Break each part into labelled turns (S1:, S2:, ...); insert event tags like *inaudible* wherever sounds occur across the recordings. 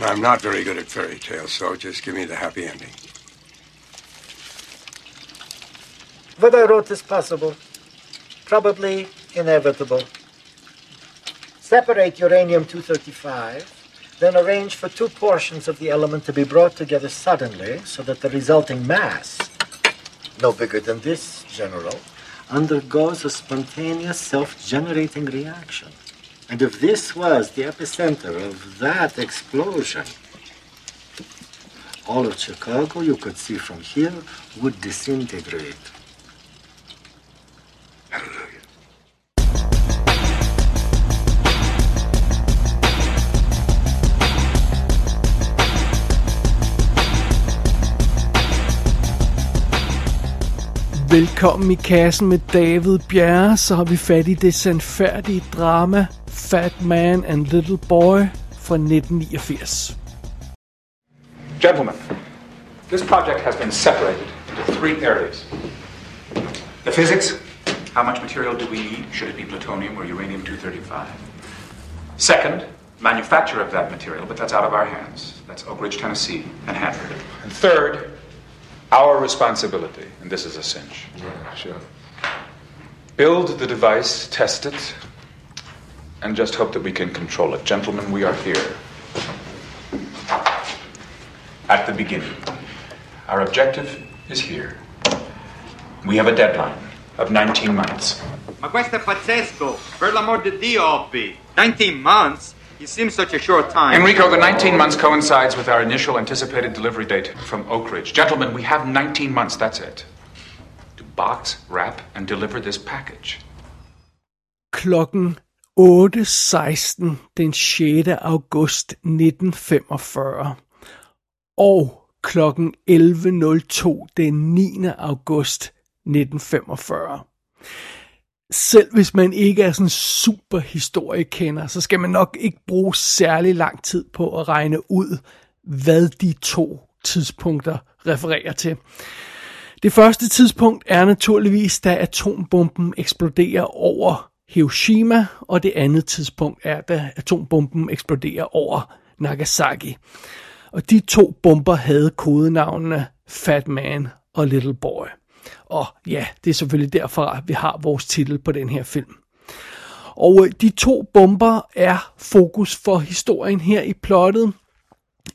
S1: And I'm not very good at fairy tales, so just give me the happy ending.
S2: What I wrote is possible, probably inevitable. Separate uranium 235, then arrange for two portions of the element to be brought together suddenly so that the resulting mass, no bigger than this, General, undergoes a spontaneous self-generating reaction. And if this was the epicenter of that explosion, all of Chicago you could see from here would disintegrate.
S3: Velkommen i kassen med David Bjerre, så har vi fat i det sandfærdige drama Fat Man and Little Boy fra 1989.
S4: Gentlemen, this project has been separated into three areas. The physics, how much material do we need? Should it be plutonium or uranium-235? Second, manufacture of that material, but that's out of our hands. That's Oak Ridge, Tennessee, and Hanford. And third, our responsibility, and this is a cinch.
S1: Yeah, sure.
S4: Build the device, test it, and just hope that we can control it. Gentlemen, we are here at the beginning. Our objective is here. We have a deadline of 19 months.
S5: Ma questo è pazzesco! Per l'amor di Dio, Opie! 19 months? It seems such a short time.
S4: Enrico, the 19 months coincides with our initial anticipated delivery date from Oak Ridge. Gentlemen, we have 19 months, that's it. To box, wrap, and deliver this package.
S3: Klokken 8.16 den 6. august 1945 og klokken 11.02 den 9. august 1945. Selv hvis man ikke er sådan super historiekender, så skal man nok ikke bruge særlig lang tid på at regne ud, hvad de to tidspunkter refererer til. Det første tidspunkt er naturligvis, da atombomben eksploderer over Hiroshima, og det andet tidspunkt er, da atombomben eksploderer over Nagasaki. Og de to bomber havde kodenavnene Fat Man og Little Boy. Og ja, det er selvfølgelig derfor, at vi har vores titel på den her film. Og øh, de to bomber er fokus for historien her i plottet,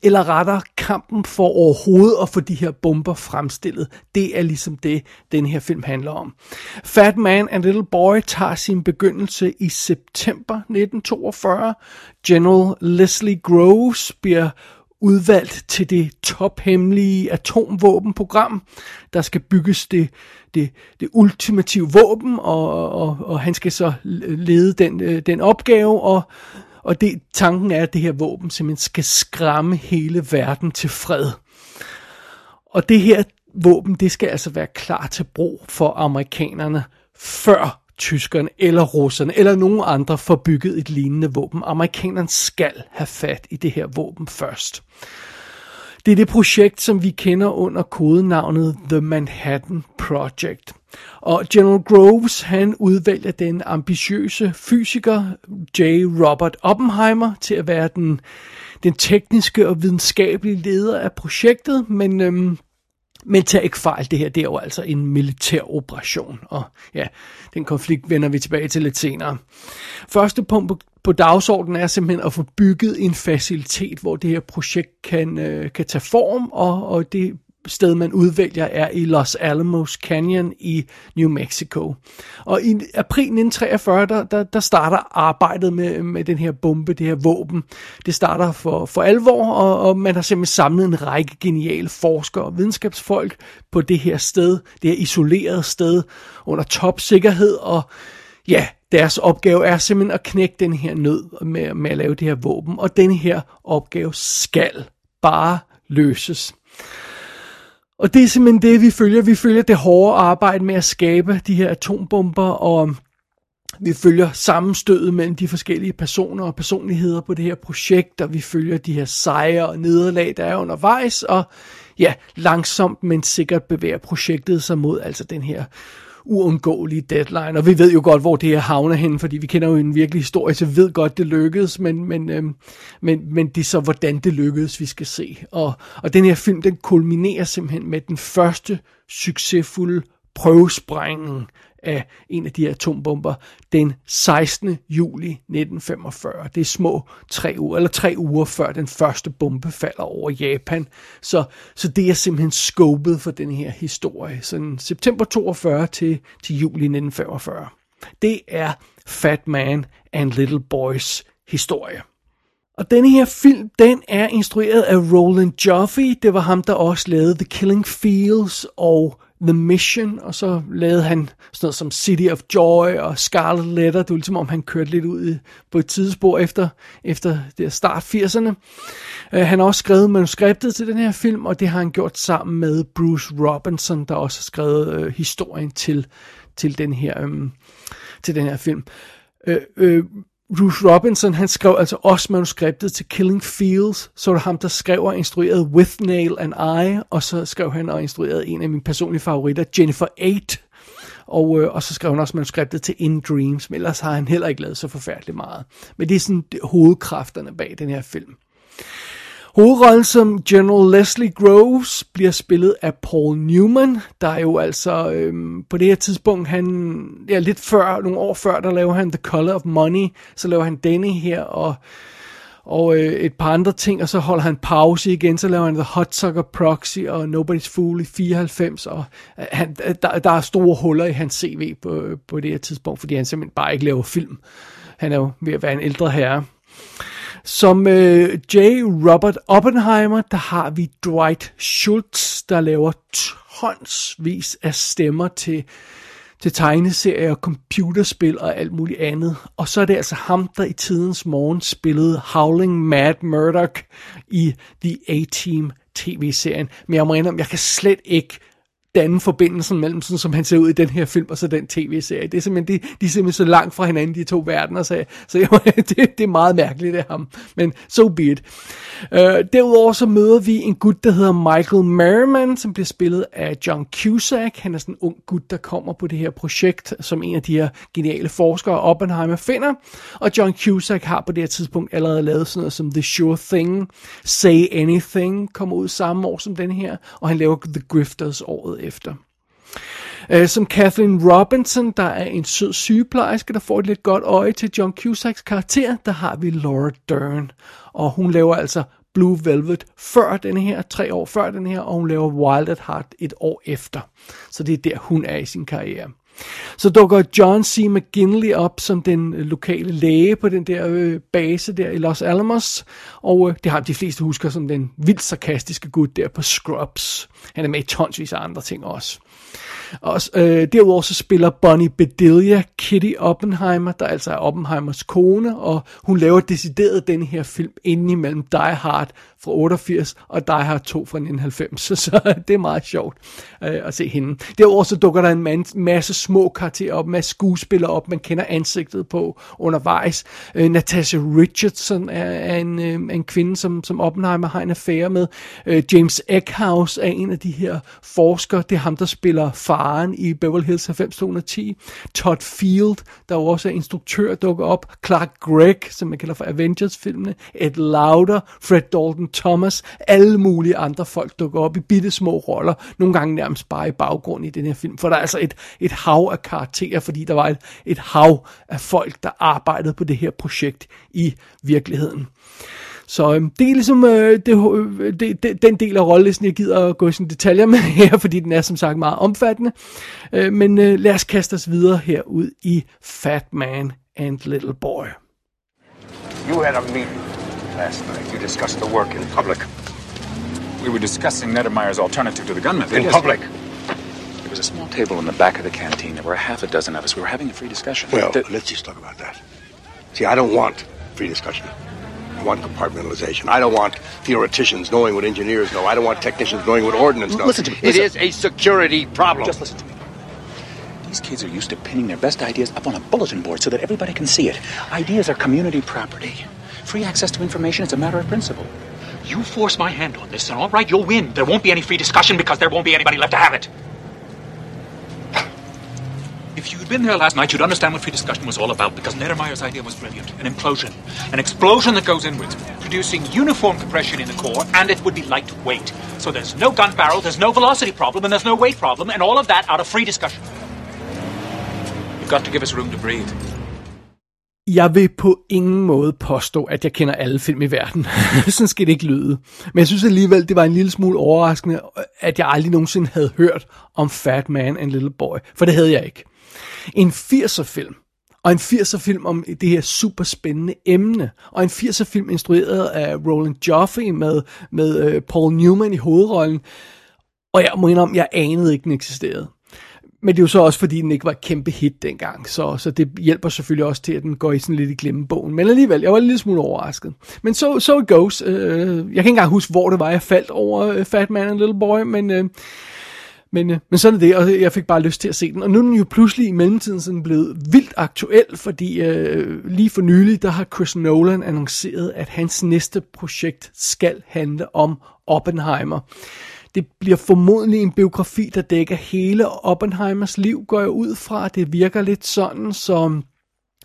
S3: eller rettere kampen for overhovedet at få de her bomber fremstillet. Det er ligesom det, den her film handler om. Fat Man and Little Boy tager sin begyndelse i september 1942. General Leslie Groves bliver udvalgt til det tophemmelige atomvåbenprogram. Der skal bygges det, det, det ultimative våben, og, og, og han skal så lede den, øh, den opgave, og, og det, tanken er, at det her våben simpelthen skal skræmme hele verden til fred. Og det her våben, det skal altså være klar til brug for amerikanerne, før tyskerne eller russerne eller nogen andre får bygget et lignende våben. Amerikanerne skal have fat i det her våben først. Det er det projekt, som vi kender under kodenavnet The Manhattan Project. Og General Groves, han udvælger den ambitiøse fysiker J. Robert Oppenheimer til at være den, den tekniske og videnskabelige leder af projektet, men øhm, men tag ikke fejl, det her det er jo altså en militær operation, og ja, den konflikt vender vi tilbage til lidt senere. Første punkt på, på dagsordenen er simpelthen at få bygget en facilitet, hvor det her projekt kan, øh, kan tage form, og, og det sted, man udvælger, er i Los Alamos Canyon i New Mexico. Og i april 1943, der, der, der starter arbejdet med, med den her bombe, det her våben. Det starter for, for alvor, og, og man har simpelthen samlet en række geniale forskere og videnskabsfolk på det her sted, det her isolerede sted, under topsikkerhed, og ja, deres opgave er simpelthen at knække den her nød med, med at lave det her våben, og den her opgave skal bare løses. Og det er simpelthen det, vi følger. Vi følger det hårde arbejde med at skabe de her atombomber, og vi følger sammenstødet mellem de forskellige personer og personligheder på det her projekt, og vi følger de her sejre og nederlag, der er undervejs, og ja, langsomt, men sikkert bevæger projektet sig mod altså den her uundgåelige deadline. Og vi ved jo godt, hvor det her havner hen, fordi vi kender jo en virkelig historie, så vi ved godt, det lykkedes, men, men, øh, men, men det er så, hvordan det lykkedes, vi skal se. Og, og den her film, den kulminerer simpelthen med den første succesfulde prøvesprængning af en af de atombomber den 16. juli 1945. Det er små tre uger, eller tre uger før den første bombe falder over Japan. Så, så det er simpelthen skåbet for den her historie. Sådan september 42 til, til juli 1945. Det er Fat Man and Little Boys historie. Og denne her film, den er instrueret af Roland Joffe. Det var ham, der også lavede The Killing Fields og The Mission, og så lavede han sådan noget som City of Joy og Scarlet Letter. Det var ligesom om, han kørte lidt ud i, på et tidsspor efter, efter det start 80'erne. Uh, øh, han har også skrevet manuskriptet til den her film, og det har han gjort sammen med Bruce Robinson, der også har skrevet uh, historien til, til, den her, um, til den her film. Uh, uh, Ruth Robinson, han skrev altså også manuskriptet til Killing Fields, så var det ham, der skrev og instruerede With Nail and I, og så skrev han og instruerede en af mine personlige favoritter, Jennifer 8, og, øh, og så skrev han også manuskriptet til In Dreams, men ellers har han heller ikke lavet så forfærdeligt meget. Men det er sådan hovedkræfterne bag den her film. Hovedrollen som General Leslie Groves bliver spillet af Paul Newman, der er jo altså øhm, på det her tidspunkt, han, ja, lidt før, nogle år før, der laver han The Color of Money, så laver han denne her, og, og øh, et par andre ting, og så holder han pause igen, så laver han The Hot Sucker Proxy og Nobody's Fool i 94, og øh, han, øh, der, der er store huller i hans CV på, på det her tidspunkt, fordi han simpelthen bare ikke laver film. Han er jo ved at være en ældre herre. Som øh, J. Robert Oppenheimer, der har vi Dwight Schultz, der laver tonsvis af stemmer til, til tegneserier, computerspil og alt muligt andet. Og så er det altså ham, der i tidens morgen spillede Howling Mad Murdoch i The A-Team tv-serien. Men jeg må indrømme, jeg kan slet ikke danne forbindelsen mellem sådan, som han ser ud i den her film, og så den tv-serie. Det er simpelthen, de, de er simpelthen så langt fra hinanden, de to verdener, så, så *laughs* jo, det, det er meget mærkeligt af ham. Men so be it. Uh, derudover så møder vi en gut, der hedder Michael Merriman, som bliver spillet af John Cusack. Han er sådan en ung gut, der kommer på det her projekt, som en af de her geniale forskere, Oppenheimer, finder. Og John Cusack har på det her tidspunkt allerede lavet sådan noget som The Sure Thing, Say Anything, kommer ud samme år som den her, og han laver The Grifters året efter. Uh, som Kathleen Robinson, der er en sød sygeplejerske, der får et lidt godt øje til John Cusacks karakter, der har vi Laura Dern. Og hun laver altså Blue Velvet før den her, tre år før den her, og hun laver Wild at Heart et år efter. Så det er der, hun er i sin karriere. Så dukker John C. McGinley op som den øh, lokale læge på den der øh, base der i Los Alamos, og øh, det har de fleste husker som den vildt sarkastiske gut der på Scrubs. Han er med i tonsvis af andre ting også. Og øh, derudover så spiller Bonnie Bedelia Kitty Oppenheimer, der altså er Oppenheimers kone, og hun laver decideret den her film indimellem Die Hard fra 88 og Die Hard 2 fra 1990. *laughs* Så, så det er meget sjovt øh, at se hende. Derudover så dukker der en man, masse små karakterer op, masse skuespillere op, man kender ansigtet på undervejs. Øh, Natasha Richardson er, er en, øh, en kvinde, som, som Oppenheimer har en affære med. Øh, James Eckhouse er en af de her forskere. Det er ham, der spiller faren i Beverly Hills 90210. Todd Field, der jo også er instruktør, dukker op. Clark Gregg, som man kalder for Avengers-filmene. Ed Lauder, Fred Dalton Thomas, alle mulige andre folk dukker op i bitte små roller, nogle gange nærmest bare i baggrund i den her film, for der er altså et, et hav af karakterer, fordi der var et, et hav af folk, der arbejdede på det her projekt i virkeligheden. Så øhm, det er ligesom øh, det, øh, det, det, den del af rollelisten, jeg gider at gå i sådan detaljer med her, *laughs* fordi den er som sagt meget omfattende. Øh, men øh, lad os kaste os videre herud i Fat Man and Little Boy.
S4: You had a meeting last night. You discussed the work in public. We were discussing Nettermeyer's alternative to the gun method.
S1: In public?
S6: There was a small table in the back of the canteen. There were a half a dozen of us. We were having a free discussion.
S1: Well,
S6: The-
S1: let's just talk about that. See, I don't want free discussion. I want compartmentalization. I don't want theoreticians knowing what engineers know. I don't want technicians knowing what ordnance knows.
S6: Listen to me.
S1: It
S6: Listen.
S1: is a security problem.
S6: Just listen to me. These kids are used to pinning their best ideas up on a bulletin board so that everybody can see it. Ideas are community property. Free access to information is a matter of principle.
S4: You force my hand on this, and all right, you'll win. There won't be any free discussion because there won't be anybody left to have it.
S6: If you'd been there last night, you'd understand what free discussion was all about because Nettermeyer's idea was brilliant. An implosion. An explosion that goes inwards, producing uniform compression in the core, and it would be lightweight. So there's no gun barrel, there's no velocity problem, and there's no weight problem, and all of that out of free discussion. You've got to give us room to breathe.
S3: Jeg vil på ingen måde påstå, at jeg kender alle film i verden. Sådan skal det ikke lyde. Men jeg synes alligevel, det var en lille smule overraskende, at jeg aldrig nogensinde havde hørt om Fat Man and Little Boy. For det havde jeg ikke. En 80'er film. Og en 80'er film om det her super spændende emne. Og en 80'er film instrueret af Roland Joffe med, med uh, Paul Newman i hovedrollen. Og jeg må indrømme, jeg anede ikke, den eksisterede. Men det er jo så også, fordi den ikke var et kæmpe hit dengang, så, så det hjælper selvfølgelig også til, at den går i sådan lidt i glemmebogen. Men alligevel, jeg var en lille smule overrasket. Men så so, so it goes. Uh, øh, jeg kan ikke engang huske, hvor det var, jeg faldt over uh, Fat Man and Little Boy, men... Uh, men, øh, men sådan er det, og jeg fik bare lyst til at se den. Og nu er den jo pludselig i mellemtiden sådan blevet vildt aktuel, fordi øh, lige for nylig, der har Chris Nolan annonceret, at hans næste projekt skal handle om Oppenheimer. Det bliver formodentlig en biografi, der dækker hele Oppenheimers liv, går jeg ud fra. Det virker lidt sådan, som...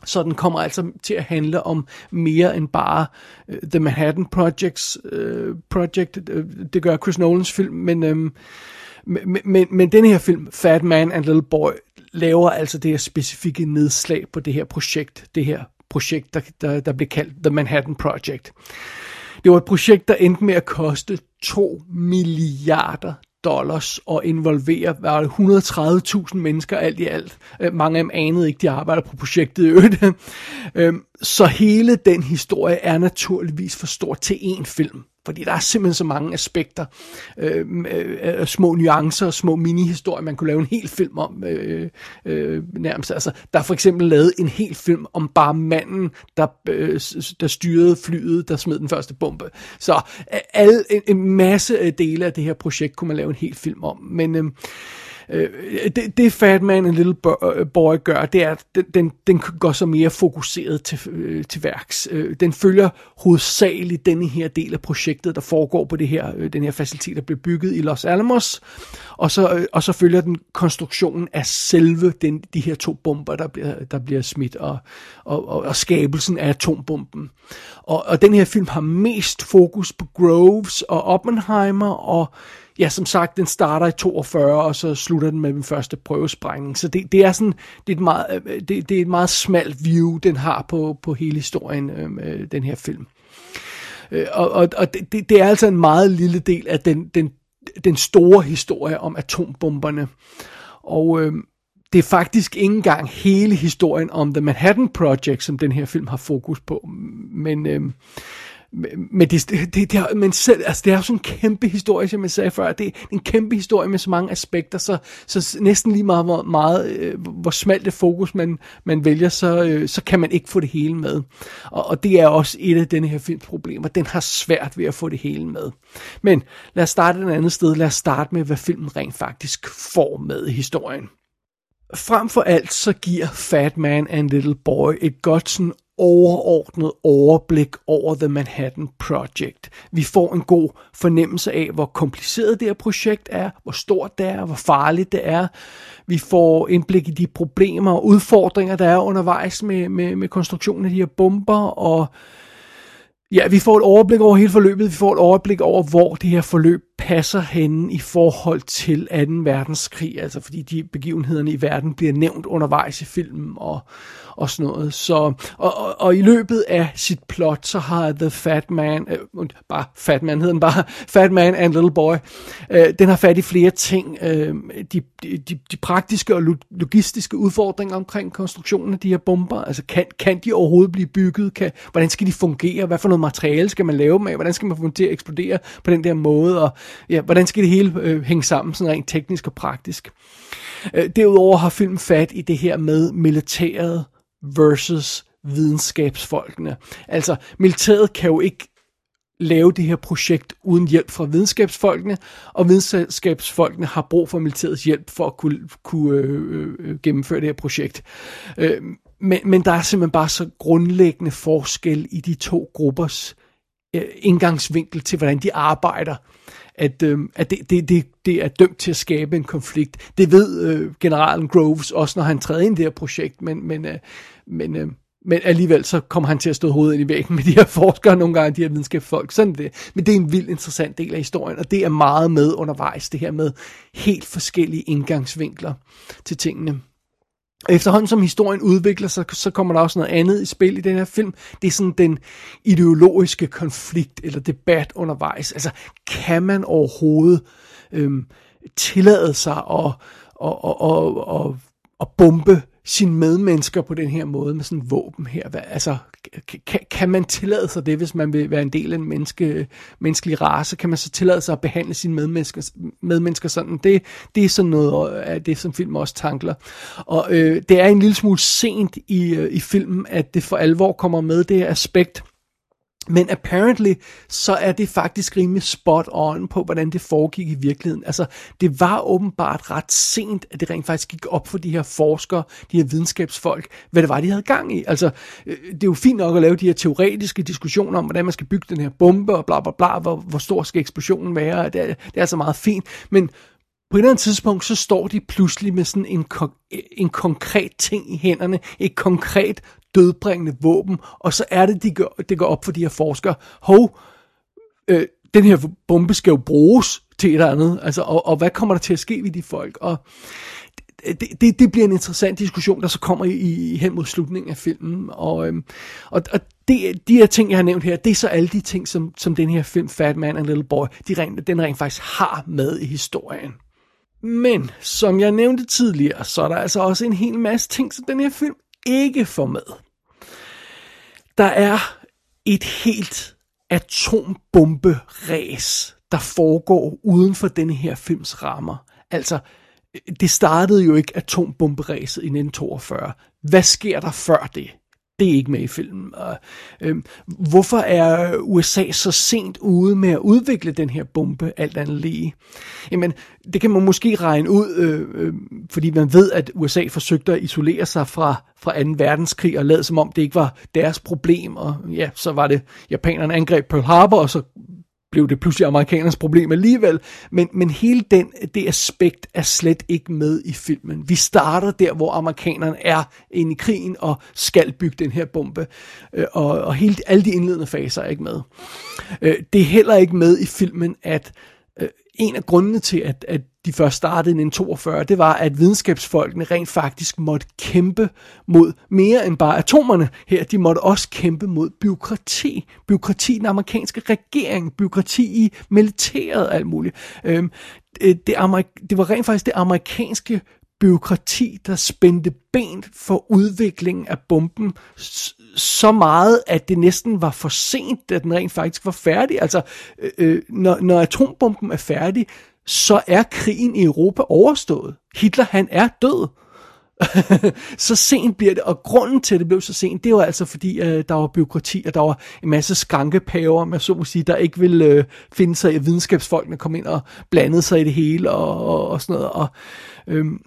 S3: Så den kommer altså til at handle om mere end bare uh, The Manhattan Projects, uh, Project. Uh, det gør Chris Nolans film, men, um, men, men, men den her film, Fat Man and Little Boy, laver altså det her specifikke nedslag på det her projekt. Det her projekt, der, der, der blev kaldt The Manhattan Project. Det var et projekt, der endte med at koste 2 milliarder dollars og involvere 130.000 mennesker alt i alt. Øh, mange af dem anede ikke, de arbejder på projektet i øvrigt. *laughs* Øhm, så hele den historie er naturligvis for stor til én film. Fordi der er simpelthen så mange aspekter, øh, øh, øh, små nuancer og små mini-historier, man kunne lave en hel film om øh, øh, nærmest. Altså, der er for eksempel lavet en hel film om bare manden, der, øh, der styrede flyet, der smed den første bombe. Så øh, alle, en, en masse øh, dele af det her projekt kunne man lave en hel film om. Men... Øh, Øh, det, det Fat Man and Little øh, Boy gør, det er, at den, den, den går så mere fokuseret til, øh, til værks. Øh, den følger hovedsageligt denne her del af projektet, der foregår på det her, øh, den her facilitet, der blev bygget i Los Alamos, og så, øh, og så følger den konstruktionen af selve den, de her to bomber, der bliver, der bliver smidt, og, og, og, og skabelsen af atombomben. Og, og den her film har mest fokus på Groves og Oppenheimer, og ja, som sagt, den starter i 42, og så slutter den med den første prøvesprængning. Så det, det er sådan, det er, et meget, øh, det, det er et meget smalt view, den har på, på hele historien, øhm, øh, den her film. Øh, og og, og det, det er altså en meget lille del af den, den, den store historie om atombomberne. Og øh, det er faktisk ikke engang hele historien om The Manhattan Project, som den her film har fokus på. Men... Øh, men, det, det, det, det, men selv, altså, det er jo sådan en kæmpe historie, som jeg sagde før. Det er en kæmpe historie med så mange aspekter, så, så næsten lige meget, hvor, meget, øh, hvor smalt det fokus man, man vælger, så, øh, så kan man ikke få det hele med. Og, og det er også et af denne her films problemer. Den har svært ved at få det hele med. Men lad os starte et andet sted. Lad os starte med, hvad filmen rent faktisk får med i historien. Frem for alt så giver Fat Man and Little Boy et godt sådan overordnet overblik over The Manhattan Project. Vi får en god fornemmelse af, hvor kompliceret det her projekt er, hvor stort det er, hvor farligt det er. Vi får indblik i de problemer og udfordringer, der er undervejs med, med, med konstruktionen af de her bomber, og Ja, vi får et overblik over hele forløbet. Vi får et overblik over, hvor det her forløb passer henne i forhold til 2. verdenskrig. Altså fordi de begivenhederne i verden bliver nævnt undervejs i filmen og, og sådan noget. Så, og, og, og i løbet af sit plot, så har The Fat Man, øh, bare Fat Man hedder den bare, *laughs* Fat Man and Little Boy, øh, den har fat i flere ting. Øh, de, de, de praktiske og logistiske udfordringer omkring konstruktionen af de her bomber, altså kan, kan de overhovedet blive bygget? Kan, hvordan skal de fungere? Hvad for noget materiale skal man lave dem af? Hvordan skal man få dem til at eksplodere på den der måde? Og ja, hvordan skal det hele øh, hænge sammen, sådan rent teknisk og praktisk? Øh, derudover har filmen fat i det her med militæret versus videnskabsfolkene. Altså, militæret kan jo ikke lave det her projekt uden hjælp fra videnskabsfolkene, og videnskabsfolkene har brug for militærets hjælp for at kunne, kunne øh, øh, gennemføre det her projekt. Øh, men, men der er simpelthen bare så grundlæggende forskel i de to gruppers øh, indgangsvinkel til, hvordan de arbejder, at, øh, at det, det, det, det er dømt til at skabe en konflikt. Det ved øh, generalen Groves også, når han træder ind i det her projekt, men, men, øh, men, øh, men alligevel så kommer han til at stå hovedet ind i væggen med de her forskere nogle gange, de her videnskabsfolk. Sådan det. Men det er en vild interessant del af historien, og det er meget med undervejs, det her med helt forskellige indgangsvinkler til tingene. Efterhånden som historien udvikler sig, så kommer der også noget andet i spil i den her film. Det er sådan den ideologiske konflikt eller debat undervejs. Altså, kan man overhovedet øhm, tillade sig at, at, at, at, at, at bombe sine medmennesker på den her måde med sådan våben her. Hvad, altså, kan, kan man tillade sig det, hvis man vil være en del af en menneske, menneskelig race? Kan man så tillade sig at behandle sine medmennesker, medmennesker sådan? Det, det er sådan noget af det, som film også tankler. Og øh, det er en lille smule sent i, øh, i filmen, at det for alvor kommer med det aspekt, men apparently, så er det faktisk rimelig spot on på, hvordan det foregik i virkeligheden. Altså, det var åbenbart ret sent, at det rent faktisk gik op for de her forskere, de her videnskabsfolk, hvad det var, de havde gang i. Altså, øh, det er jo fint nok at lave de her teoretiske diskussioner om, hvordan man skal bygge den her bombe, og bla bla bla, hvor, hvor stor skal eksplosionen være, det er, det er altså meget fint. Men på et eller andet tidspunkt, så står de pludselig med sådan en, en konkret ting i hænderne, et konkret dødbringende våben, og så er det, de går, det går op for de her forskere. Hov, øh, den her bombe skal jo bruges til et eller andet, altså, og, og hvad kommer der til at ske ved de folk? Og det, det, det bliver en interessant diskussion, der så kommer i, i hen mod slutningen af filmen, og, øhm, og, og det, de her ting, jeg har nævnt her, det er så alle de ting, som, som den her film, Fat Man and Little Boy, de rent, den rent faktisk har med i historien. Men, som jeg nævnte tidligere, så er der altså også en hel masse ting, som den her film ikke får med. Der er et helt atombomberæs, der foregår uden for denne her films rammer. Altså, det startede jo ikke atombomberæset i 1942. Hvad sker der før det? Det er ikke med i filmen. Og, øh, hvorfor er USA så sent ude med at udvikle den her bombe, alt andet lige? Jamen, det kan man måske regne ud, øh, øh, fordi man ved, at USA forsøgte at isolere sig fra, fra 2. verdenskrig og lade som om det ikke var deres problem, og ja, så var det japanerne angreb Pearl Harbor, og så blev det pludselig amerikanernes problem alligevel, men, men hele den, det aspekt er slet ikke med i filmen. Vi starter der, hvor amerikanerne er inde i krigen og skal bygge den her bombe, øh, og, og hele, alle de indledende faser er ikke med. Øh, det er heller ikke med i filmen, at øh, en af grundene til, at, at de først startede i 1942, det var, at videnskabsfolkene rent faktisk måtte kæmpe mod mere end bare atomerne her. De måtte også kæmpe mod byråkrati. Byråkrati i den amerikanske regering, byråkrati i militæret og alt muligt. Øhm, det, det, det var rent faktisk det amerikanske byråkrati, der spændte ben for udviklingen af bomben så meget, at det næsten var for sent, da den rent faktisk var færdig. Altså, øh, øh, når, når atombomben er færdig, så er krigen i Europa overstået. Hitler, han er død. *laughs* så sent bliver det, og grunden til, at det blev så sent, det var altså fordi, øh, der var byråkrati, og der var en masse skankepaver, man så må sige, der ikke ville øh, finde sig i, videnskabsfolkene kom ind og blandede sig i det hele, og, og, og sådan noget. Og, øhm,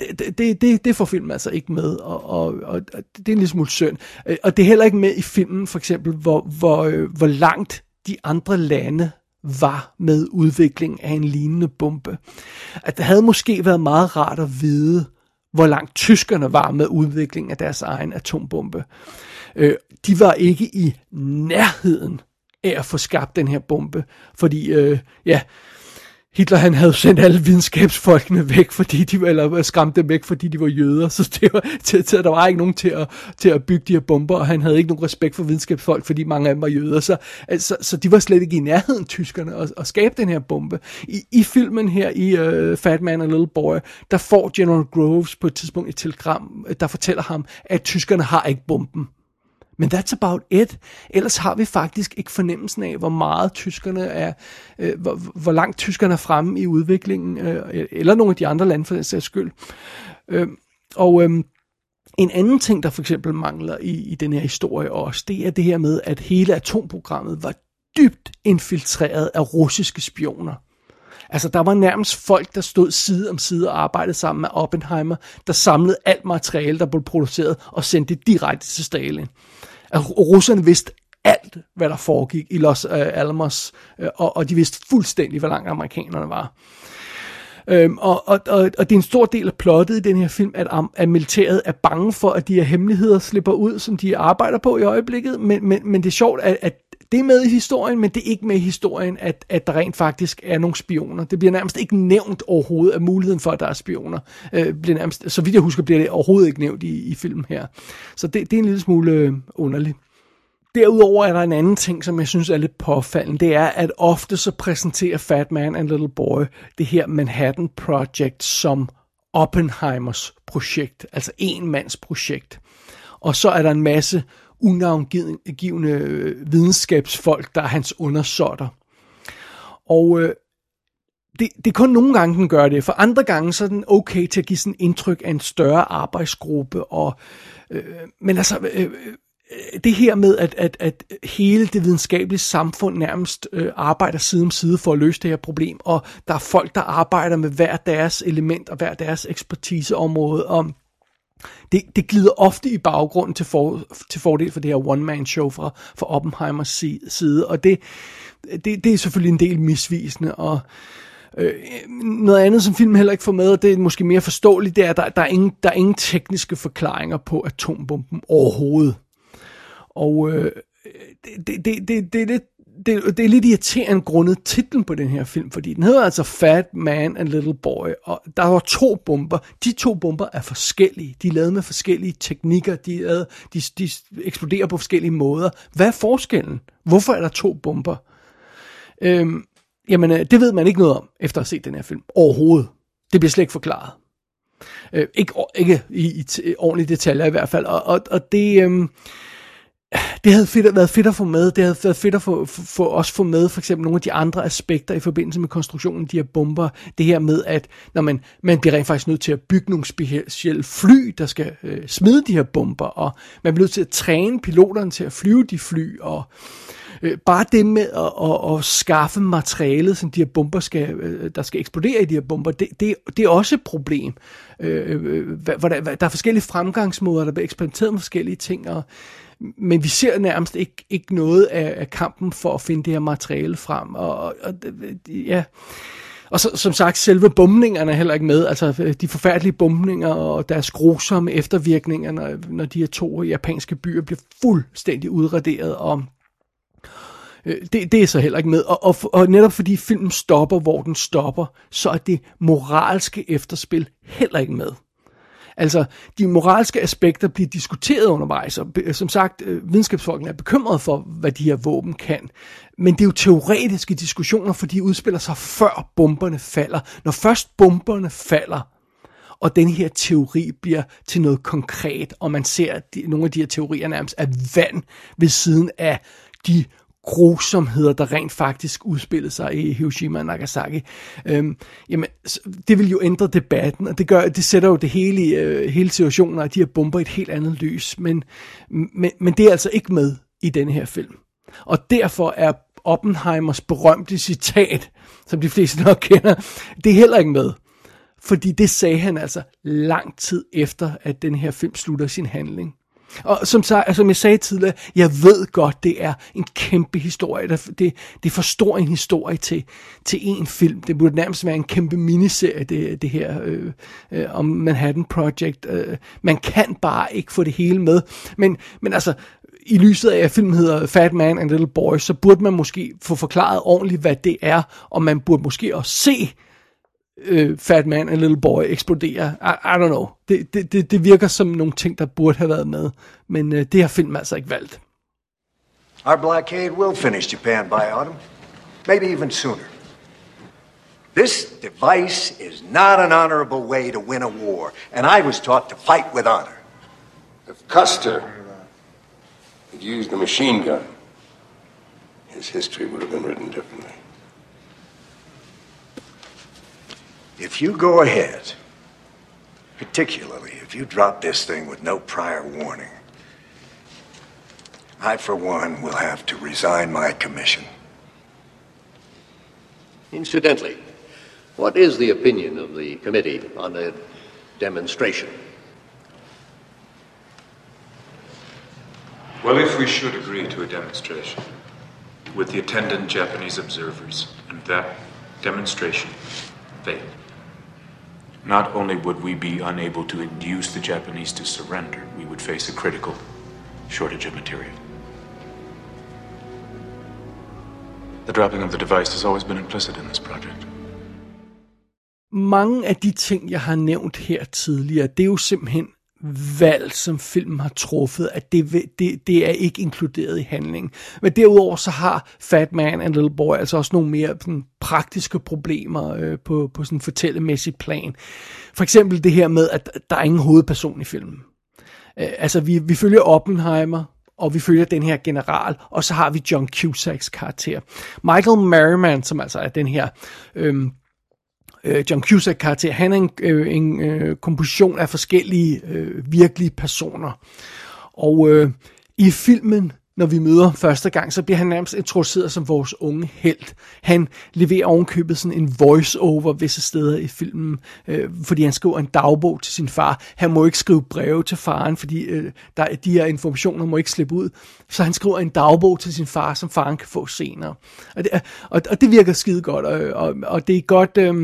S3: det, det, det, det får filmen altså ikke med, og, og, og det er en lille smule synd. Øh, og det er heller ikke med i filmen, for eksempel, hvor, hvor, øh, hvor langt de andre lande var med udvikling af en lignende bombe. At det havde måske været meget rart at vide, hvor langt tyskerne var med udvikling af deres egen atombombe. Øh, de var ikke i nærheden af at få skabt den her bombe, fordi øh, ja, Hitler han havde sendt alle videnskabsfolkene væk, fordi de eller skræmt dem væk, fordi de var jøder, *laughs* så det var, til, til, der var ikke nogen til at, til at bygge de her bomber, og han havde ikke nogen respekt for videnskabsfolk, fordi mange af dem var jøder, så, altså, så de var slet ikke i nærheden, tyskerne, at, at skabe den her bombe. I, i filmen her, i uh, Fat Man and Little Boy, der får General Groves på et tidspunkt et telegram, der fortæller ham, at tyskerne har ikke bomben. Men that's about it. Ellers har vi faktisk ikke fornemmelsen af, hvor meget tyskerne er, øh, hvor, hvor langt tyskerne er fremme i udviklingen, øh, eller nogle af de andre lande for den sags skyld. Øh, og øh, en anden ting, der for eksempel mangler i, i den her historie også, det er det her med, at hele atomprogrammet var dybt infiltreret af russiske spioner. Altså, der var nærmest folk, der stod side om side og arbejdede sammen med Oppenheimer, der samlede alt materiale, der blev produceret, og sendte det direkte til Stalin. At russerne vidste alt, hvad der foregik i Los øh, Alamos, øh, og, og de vidste fuldstændig, hvor langt amerikanerne var. Øhm, og, og, og, og det er en stor del af plottet i den her film, at, at militæret er bange for, at de her hemmeligheder slipper ud, som de arbejder på i øjeblikket. Men, men, men det er sjovt, at, at det er med i historien, men det er ikke med i historien, at, at der rent faktisk er nogle spioner. Det bliver nærmest ikke nævnt overhovedet af muligheden for, at der er spioner. Øh, bliver nærmest, så vidt jeg husker, bliver det overhovedet ikke nævnt i, i filmen her. Så det, det er en lille smule øh, underligt. Derudover er der en anden ting, som jeg synes er lidt påfaldende. Det er, at ofte så præsenterer Fat Man and Little Boy det her Manhattan Project som Oppenheimers projekt. Altså en mands projekt. Og så er der en masse unavngivende øh, videnskabsfolk, der er hans undersåtter. Og øh, det, det er kun nogle gange, den gør det. For andre gange, så er den okay til at give sådan indtryk af en større arbejdsgruppe. Og, øh, men altså, øh Øh, det her med, at, at, at hele det videnskabelige samfund nærmest øh, arbejder side om side for at løse det her problem, og der er folk, der arbejder med hver deres element og hver deres ekspertiseområde, og det, det glider ofte i baggrunden til, for, til fordel for det her one-man-show fra, fra Oppenheimers side, og det, det, det er selvfølgelig en del misvisende, og øh, noget andet, som filmen heller ikke får med, og det er måske mere forståeligt, det er, at der, der, er ingen, der er ingen tekniske forklaringer på atombomben overhovedet. Og øh, det, det, det, det, det er lidt det, det er lidt irriterende grundet titlen på den her film, fordi den hedder altså Fat Man and Little Boy, og der var to bomber. De to bomber er forskellige. De er lavet med forskellige teknikker. De, er, de, de eksploderer på forskellige måder. Hvad er forskellen? Hvorfor er der to bomber? Øhm, jamen, øh, det ved man ikke noget om, efter at have set den her film. Overhovedet. Det bliver slet ikke forklaret. Øh, ikke ikke i, i ordentlige detaljer i hvert fald. Og, og, og det... Øhm, det havde fedt, været fedt at få med. Det havde været fedt at få, få, få også få med for eksempel nogle af de andre aspekter i forbindelse med konstruktionen af de her bomber. Det her med, at når man, man bliver rent faktisk nødt til at bygge nogle specielle fly, der skal øh, smide de her bomber, og man bliver nødt til at træne piloterne til at flyve de fly, og øh, bare det med at, at, at skaffe materialet, som de her bomber skal, øh, der skal eksplodere i de her bomber, det, det, det er også et problem. Øh, øh, hvor der, der er forskellige fremgangsmåder, der bliver eksperimenteret med forskellige ting, og men vi ser nærmest ikke, ikke noget af, af kampen for at finde det her materiale frem. Og, og, og ja... Og så, som sagt, selve bombningerne er heller ikke med. Altså de forfærdelige bombninger og deres grusomme eftervirkninger, når, når de her to japanske byer bliver fuldstændig udraderet. Og øh, det, det er så heller ikke med. Og, og, og netop fordi filmen stopper, hvor den stopper, så er det moralske efterspil heller ikke med. Altså, de moralske aspekter bliver diskuteret undervejs, og som sagt, øh, videnskabsfolkene er bekymrede for, hvad de her våben kan. Men det er jo teoretiske diskussioner, for de udspiller sig før bomberne falder. Når først bomberne falder, og den her teori bliver til noget konkret, og man ser, at de, nogle af de her teorier nærmest er vand ved siden af de grusomheder, der rent faktisk udspillede sig i Hiroshima og Nagasaki, øhm, jamen, det vil jo ændre debatten, og det, gør, det sætter jo det hele, øh, hele situationen og de her bomber i et helt andet lys, men, men, men det er altså ikke med i denne her film. Og derfor er Oppenheimers berømte citat, som de fleste nok kender, det er heller ikke med. Fordi det sagde han altså lang tid efter, at den her film slutter sin handling. Og som, altså, som jeg sagde tidligere, jeg ved godt, det er en kæmpe historie. Det, det er for stor en historie til, til én film. Det burde nærmest være en kæmpe miniserie, det, det her øh, øh, om Manhattan Project. Øh, man kan bare ikke få det hele med. Men, men altså, i lyset af, at filmen hedder Fat Man and Little Boy, så burde man måske få forklaret ordentligt, hvad det er, og man burde måske også se øh, Fat Man and Little Boy eksploderer. I, I don't know. Det, det, det, det virker som nogle ting, der burde have været med. Men øh, det har filmen altså ikke valgt.
S7: Our blockade will finish Japan by autumn. Maybe even sooner. This device is not an honorable way to win a war, and I was taught to fight with honor.
S1: If Custer had used a machine gun, his history would have been written differently.
S7: If you go ahead, particularly if you drop this thing with no prior warning, I, for one, will have to resign my commission.
S8: Incidentally, what is the opinion of the committee on a demonstration?
S4: Well, if if we should agree to a demonstration with the attendant Japanese observers, and that demonstration failed? Not only would we be unable to induce the Japanese to surrender, we would face a critical shortage of material. The dropping of the device has always been implicit in this project.
S3: Mange af de ting, jeg har nævnt her tidligere, det er jo simpelthen valg, som filmen har truffet, at det, det, det er ikke inkluderet i handlingen. Men derudover så har Fat Man and Little Boy altså også nogle mere sådan, praktiske problemer øh, på, på sådan en fortællemæssig plan. For eksempel det her med, at der er ingen hovedperson i filmen. Øh, altså, vi, vi følger Oppenheimer, og vi følger den her general, og så har vi John Cusacks karakter. Michael Merriman, som altså er den her... Øh, øh, John Cusack karakter, han er en, øh, en øh, komposition af forskellige øh, virkelige personer. Og øh, i filmen når vi møder første gang, så bliver han nærmest introduceret som vores unge held. Han leverer ovenkøbet sådan en voice-over visse steder i filmen, øh, fordi han skriver en dagbog til sin far. Han må ikke skrive breve til faren, fordi øh, der, de her informationer må ikke slippe ud. Så han skriver en dagbog til sin far, som faren kan få senere. Og det, og, og det virker skide godt, og, og, og det, er godt, øh,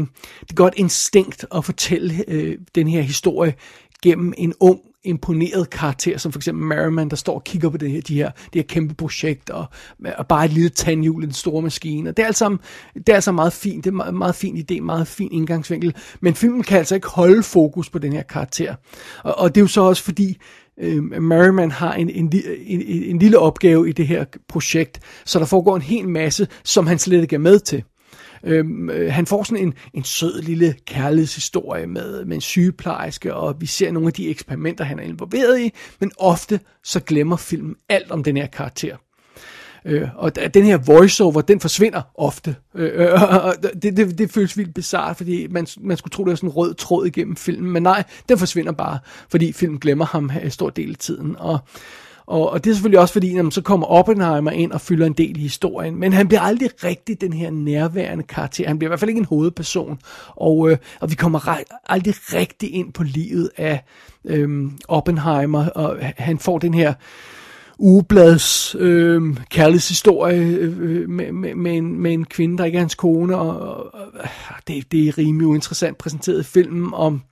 S3: det er godt instinkt at fortælle øh, den her historie gennem en ung imponeret karakter, som for eksempel Merriman, der står og kigger på det her, de her, de her kæmpe projekter, og, og bare et lille tandhjul i den store maskine. Og det er altså, det er altså meget fint, det er meget, meget fin idé, meget fin indgangsvinkel, men filmen kan altså ikke holde fokus på den her karakter. Og, og det er jo så også fordi, øh, Merriman har en, en, en, en lille opgave i det her projekt, så der foregår en hel masse, som han slet ikke er med til. Øhm, øh, han får sådan en, en sød lille kærlighedshistorie med, med en sygeplejerske, og vi ser nogle af de eksperimenter, han er involveret i, men ofte så glemmer filmen alt om den her karakter. Øh, og den her voiceover, den forsvinder ofte. Øh, øh, øh, øh og det, det, det føles vildt bizart, fordi man, man skulle tro, det var sådan en rød tråd igennem filmen, men nej, den forsvinder bare, fordi filmen glemmer ham en stor del af tiden. Og, og, og det er selvfølgelig også fordi, jamen, så kommer Oppenheimer ind og fylder en del i historien. Men han bliver aldrig rigtig den her nærværende karakter. Han bliver i hvert fald ikke en hovedperson. Og, øh, og vi kommer re- aldrig rigtig ind på livet af øh, Oppenheimer. Og han får den her ugeblads øh, kærlighedshistorie øh, med, med, med, en, med en kvinde, der ikke er hans kone. Og, og, og det, det er rimelig uinteressant præsenteret i filmen om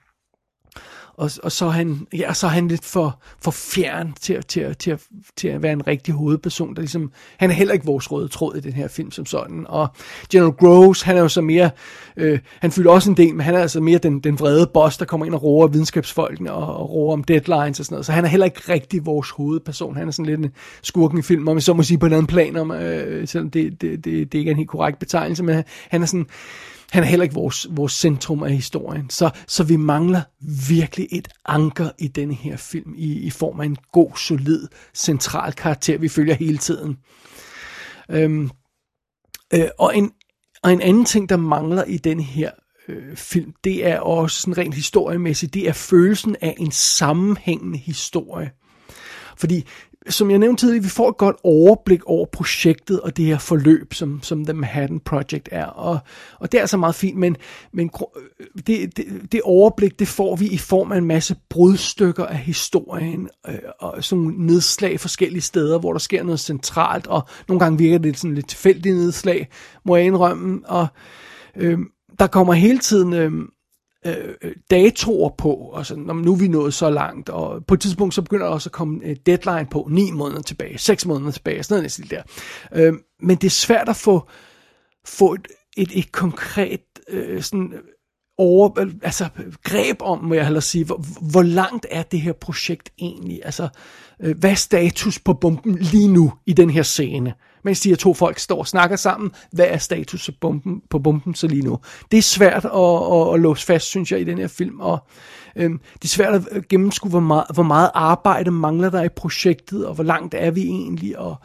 S3: og, og så, er han, ja, så er han lidt for, for fjern til, til, til, til at være en rigtig hovedperson. Der ligesom, han er heller ikke vores røde tråd i den her film som sådan. Og General Groves, han er jo så mere, øh, han fylder også en del, men han er altså mere den, den vrede boss, der kommer ind og roer videnskabsfolkene og, og roer om deadlines og sådan noget. Så han er heller ikke rigtig vores hovedperson. Han er sådan lidt en skurken i film, om så må sige på en anden plan, om, øh, selvom det, det, det, det ikke er en helt korrekt betegnelse, men han er sådan han er heller ikke vores, vores centrum af historien. Så, så vi mangler virkelig et anker i denne her film, i, i form af en god, solid, central karakter, vi følger hele tiden. Øhm, øh, og, en, og en anden ting, der mangler i den her øh, film, det er også sådan rent historiemæssigt, det er følelsen af en sammenhængende historie. Fordi som jeg nævnte tidligere, vi får et godt overblik over projektet og det her forløb, som, som The Manhattan Project er. Og, og det er altså meget fint, men, men øh, det, det, det overblik, det får vi i form af en masse brudstykker af historien, øh, og sådan nogle nedslag forskellige steder, hvor der sker noget centralt, og nogle gange virker det sådan lidt tilfældigt nedslag, må jeg indrømme. Og øh, der kommer hele tiden... Øh, Øh, øh, datoer på, og sådan, når nu er vi nået så langt, og på et tidspunkt så begynder der også at komme øh, deadline på, ni måneder tilbage, seks måneder tilbage, sådan noget næsten der. Øh, men det er svært at få, få et, et, et konkret øh, sådan, over, altså, greb om, må jeg hellere sige, hvor, hvor langt er det her projekt egentlig? Altså, øh, hvad er status på bomben lige nu i den her scene? Mens de her to folk står og snakker sammen. Hvad er status på bomben, på bomben så lige nu? Det er svært at, at, at låse fast, synes jeg, i den her film, og øhm, det er svært at gennemskue, hvor meget, hvor meget arbejde mangler der i projektet, og hvor langt er vi egentlig, og,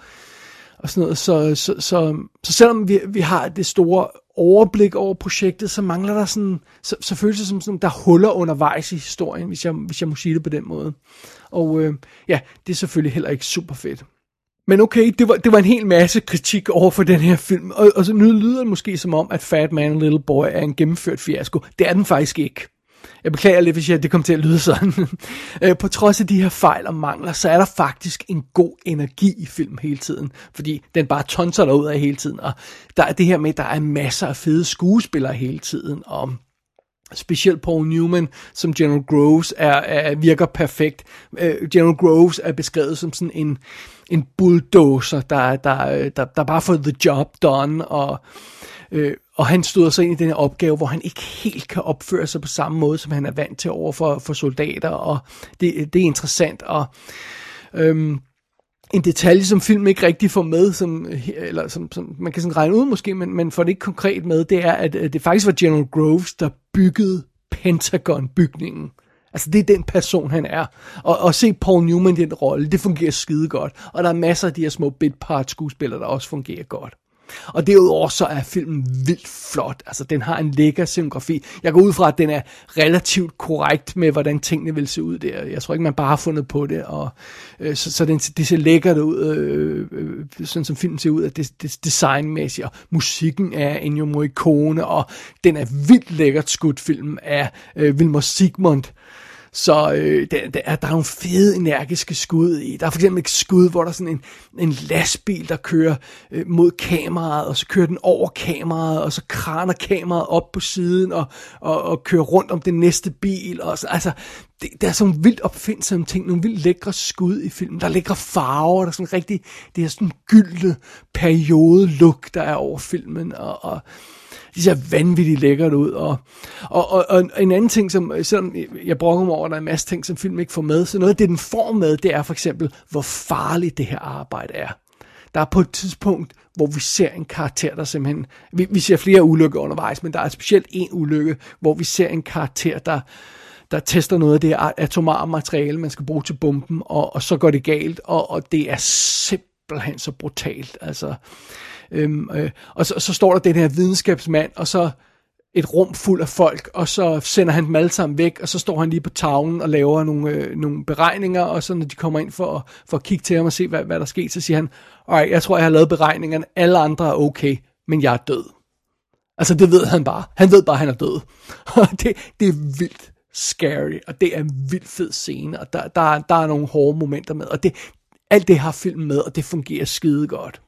S3: og sådan noget. Så, så, så, så selvom vi, vi har det store overblik over projektet, så mangler der sådan, så, så føles det som sådan, der huller undervejs i historien, hvis jeg, hvis jeg må sige det på den måde. Og øh, ja, det er selvfølgelig heller ikke super fedt. Men okay, det var, det var en hel masse kritik over for den her film, og, og så nu lyder det måske som om, at Fat Man and Little Boy er en gennemført fiasko. Det er den faktisk ikke. Jeg beklager lidt, hvis jeg, det kommer til at lyde sådan. *laughs* Øh, på trods af de her fejl og mangler, så er der faktisk en god energi i film hele tiden. Fordi den bare tonser ud af hele tiden. Og der er det her med, at der er masser af fede skuespillere hele tiden. Og specielt Paul Newman som General Groves er, er virker perfekt. Øh, General Groves er beskrevet som sådan en, en bulldozer, der, der, der, der bare får the job done, og, øh, og han støder sig ind i den her opgave, hvor han ikke helt kan opføre sig på samme måde, som han er vant til over for, for soldater, og det, det er interessant, og øhm, en detalje, som film ikke rigtig får med, som, eller som, som man kan sådan regne ud måske, men, men får det ikke konkret med, det er, at, at det faktisk var General Groves, der byggede Pentagon-bygningen. Altså, det er den person, han er. Og, og se Paul Newman i den rolle, det fungerer skide godt. Og der er masser af de her små bit part skuespillere, der også fungerer godt. Og derudover så er filmen vildt flot. Altså, den har en lækker scenografi. Jeg går ud fra, at den er relativt korrekt med, hvordan tingene vil se ud der. Jeg tror ikke, man bare har fundet på det. Og, øh, så, så den, det ser lækkert ud, øh, øh, sådan som filmen ser ud, at det, det designmæssigt. Og musikken er Ennio Morricone, og den er vildt lækkert skudt film af øh, Vilmos Sigmund. Så øh, der, der, er, der er nogle fede, energiske skud i. Der er for eksempel et skud, hvor der er sådan en, en lastbil, der kører øh, mod kameraet, og så kører den over kameraet, og så kraner kameraet op på siden, og, og, og kører rundt om den næste bil. Og så, altså, det, der er sådan nogle vildt opfindsomme ting, nogle vildt lækre skud i filmen. Der er lækre farver, der er sådan rigtig, det er sådan en gyldne periode-look, der er over filmen, og, og de ser vanvittigt lækkert ud. Og, og, og, og en anden ting, som, selvom jeg brokker mig over, at der er en masse ting, som film ikke får med, så noget af det, den får med, det er for eksempel, hvor farligt det her arbejde er. Der er på et tidspunkt, hvor vi ser en karakter, der simpelthen... Vi, vi ser flere ulykker undervejs, men der er specielt en ulykke, hvor vi ser en karakter, der, der tester noget af det atomare materiale, man skal bruge til bomben, og, og så går det galt, og, og det er simpelthen så brutalt. Altså, Øhm, øh, og så, så står der den her videnskabsmand, og så et rum fuld af folk, og så sender han dem alle sammen væk, og så står han lige på tavlen og laver nogle, øh, nogle beregninger, og så når de kommer ind for, at, for at kigge til ham og se, hvad, hvad der sker, så siger han, Alright, jeg tror, jeg har lavet beregningerne, alle andre er okay, men jeg er død. Altså, det ved han bare. Han ved bare, at han er død. *laughs* Og det, det er vildt scary, og det er en vildt fed scene, og der, der, der er nogle hårde momenter med, og det, alt det har filmen med, og det fungerer skide godt.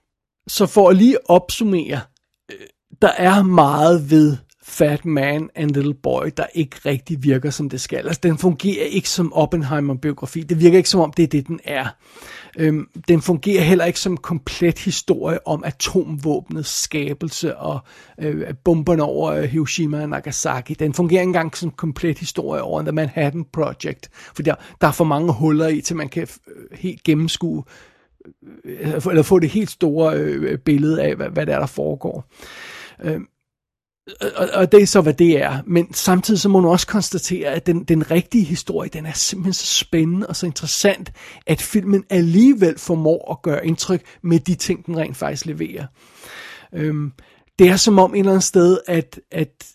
S3: Så for at lige opsummere, øh, der er meget ved Fat Man and Little Boy, der ikke rigtig virker som det skal. Altså, den fungerer ikke som Oppenheimer-biografi. Det virker ikke som om, det er det, den er. Øhm, den fungerer heller ikke som komplet historie om atomvåbnets skabelse og øh, bomberne over øh, Hiroshima og Nagasaki. Den fungerer ikke engang som komplet historie over The Manhattan Project, for der, der er for mange huller i, til man kan øh, helt gennemskue Øh, Øh, eller få det helt store øh, billede af, hvad, hvad der er, der foregår. Øh, og, og det er så, hvad det er. Men samtidig så må man også konstatere, at den, den rigtige historie, den er simpelthen så spændende og så interessant, at filmen alligevel formår at gøre indtryk med de ting, den rent faktisk leverer. Øhm, det er som om et eller andet sted, at, at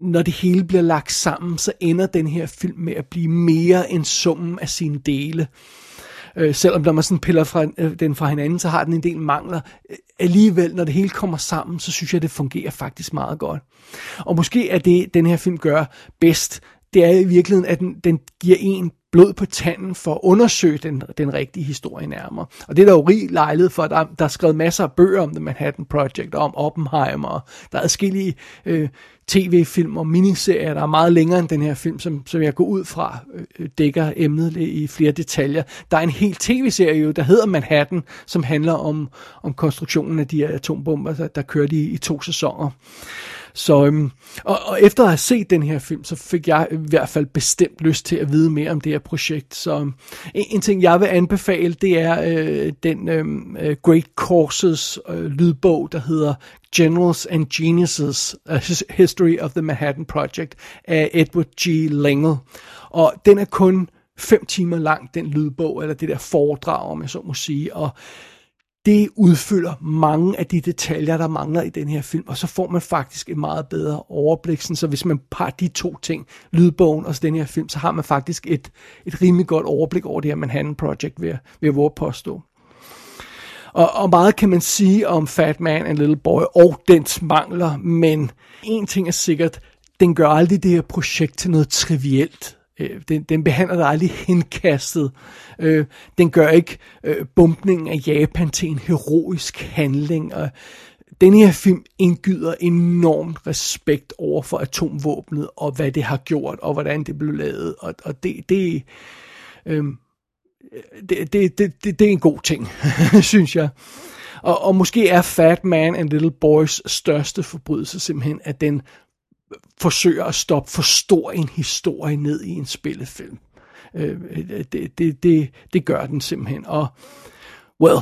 S3: når det hele bliver lagt sammen, så ender den her film med at blive mere end summen af sine dele. Øh, Øh, selvom der man sådan piller fra, øh, den fra hinanden, så har den en del mangler. Øh, alligevel, når det hele kommer sammen, så synes jeg, det fungerer faktisk meget godt. Og måske er det, den her film gør bedst, det er i virkeligheden, at den, den giver en blod på tanden for at undersøge den, den rigtige historie nærmere. Og det er der jo rig lejlighed for, der, der er skrevet masser af bøger om The Manhattan Project, om Oppenheimer, der er adskillige øh, tv-film og miniserier, der er meget længere end den her film, som, som jeg går ud fra, øh, dækker emnet i flere detaljer. Der er en hel tv-serie, der hedder Manhattan, som handler om, om konstruktionen af de her atombomber, der, der kører i, i to sæsoner. Så, øhm, og, og efter at have set den her film, så fik jeg i hvert fald bestemt lyst til at vide mere om det her projekt. Så øhm, en, en ting, jeg vil anbefale, det er øh, den øhm, øh, Great Courses øh, lydbog, der hedder Generals and Geniuses, A History of the Manhattan Project af Edward G. Langell. Og den er kun fem timer lang, den lydbog, eller det der foredrag, om jeg så må sige. Og det udfylder mange af de detaljer, der mangler i den her film, og så får man faktisk et meget bedre overblik. Så hvis man har de to ting, lydbogen og så den her film, så har man faktisk et, et rimelig godt overblik over det her Manhattan Project, ved, ved at påstå. Og, og meget kan man sige om Fat Man and Little Boy og dens mangler, men en ting er sikkert, den gør aldrig det her projekt til noget trivielt. Øh, den, den behandler det aldrig henkastet. Øh, den gør ikke øh, bumpningen af Japan til en heroisk handling. Og den her film indgyder enormt respekt over for atomvåbnet, og hvad det har gjort, og hvordan det blev lavet. Og, og det, det, øh, det, det, det, det, det er en god ting, *laughs* synes jeg. Og, og måske er Fat Man and Little Boys største forbrydelse simpelthen, at den forsøger at stoppe for stor en historie ned i en spillefilm. Øh, det, det, det, det gør den simpelthen. Og, well,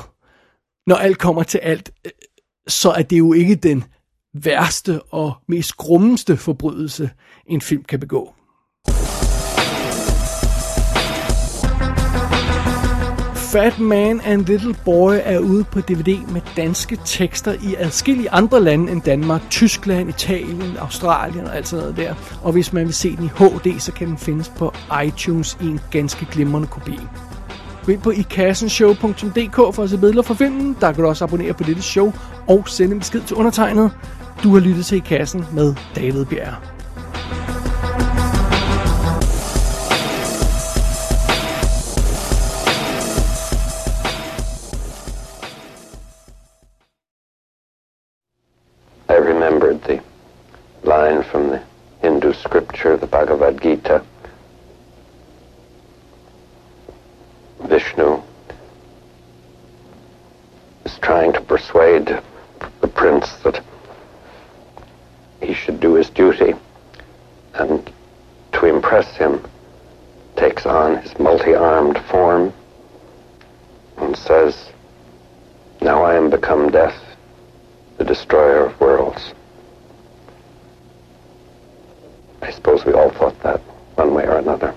S3: når alt kommer til alt, øh, så er det jo ikke den værste og mest grummeste forbrydelse, en film kan begå. Fat Man and Little Boy er ude på DVD med danske tekster i adskillige andre lande end Danmark. Tyskland, Italien, Australien og alt sådan noget der. Og hvis man vil se den i HD, så kan den findes på iTunes i en ganske glimrende kopi. Gå ind på ikassenshow.dk for at se billeder fra filmen. Der kan du også abonnere på dette show og sende en besked til undertegnet. Du har lyttet til I Kassen med David Bjerg.
S9: The Bhagavad Gita, Vishnu is trying to persuade the prince that he should do his duty and to impress him takes on his multi-armed form and says, Now I am become death, the destroyer of worlds. I suppose we all thought that one way or another.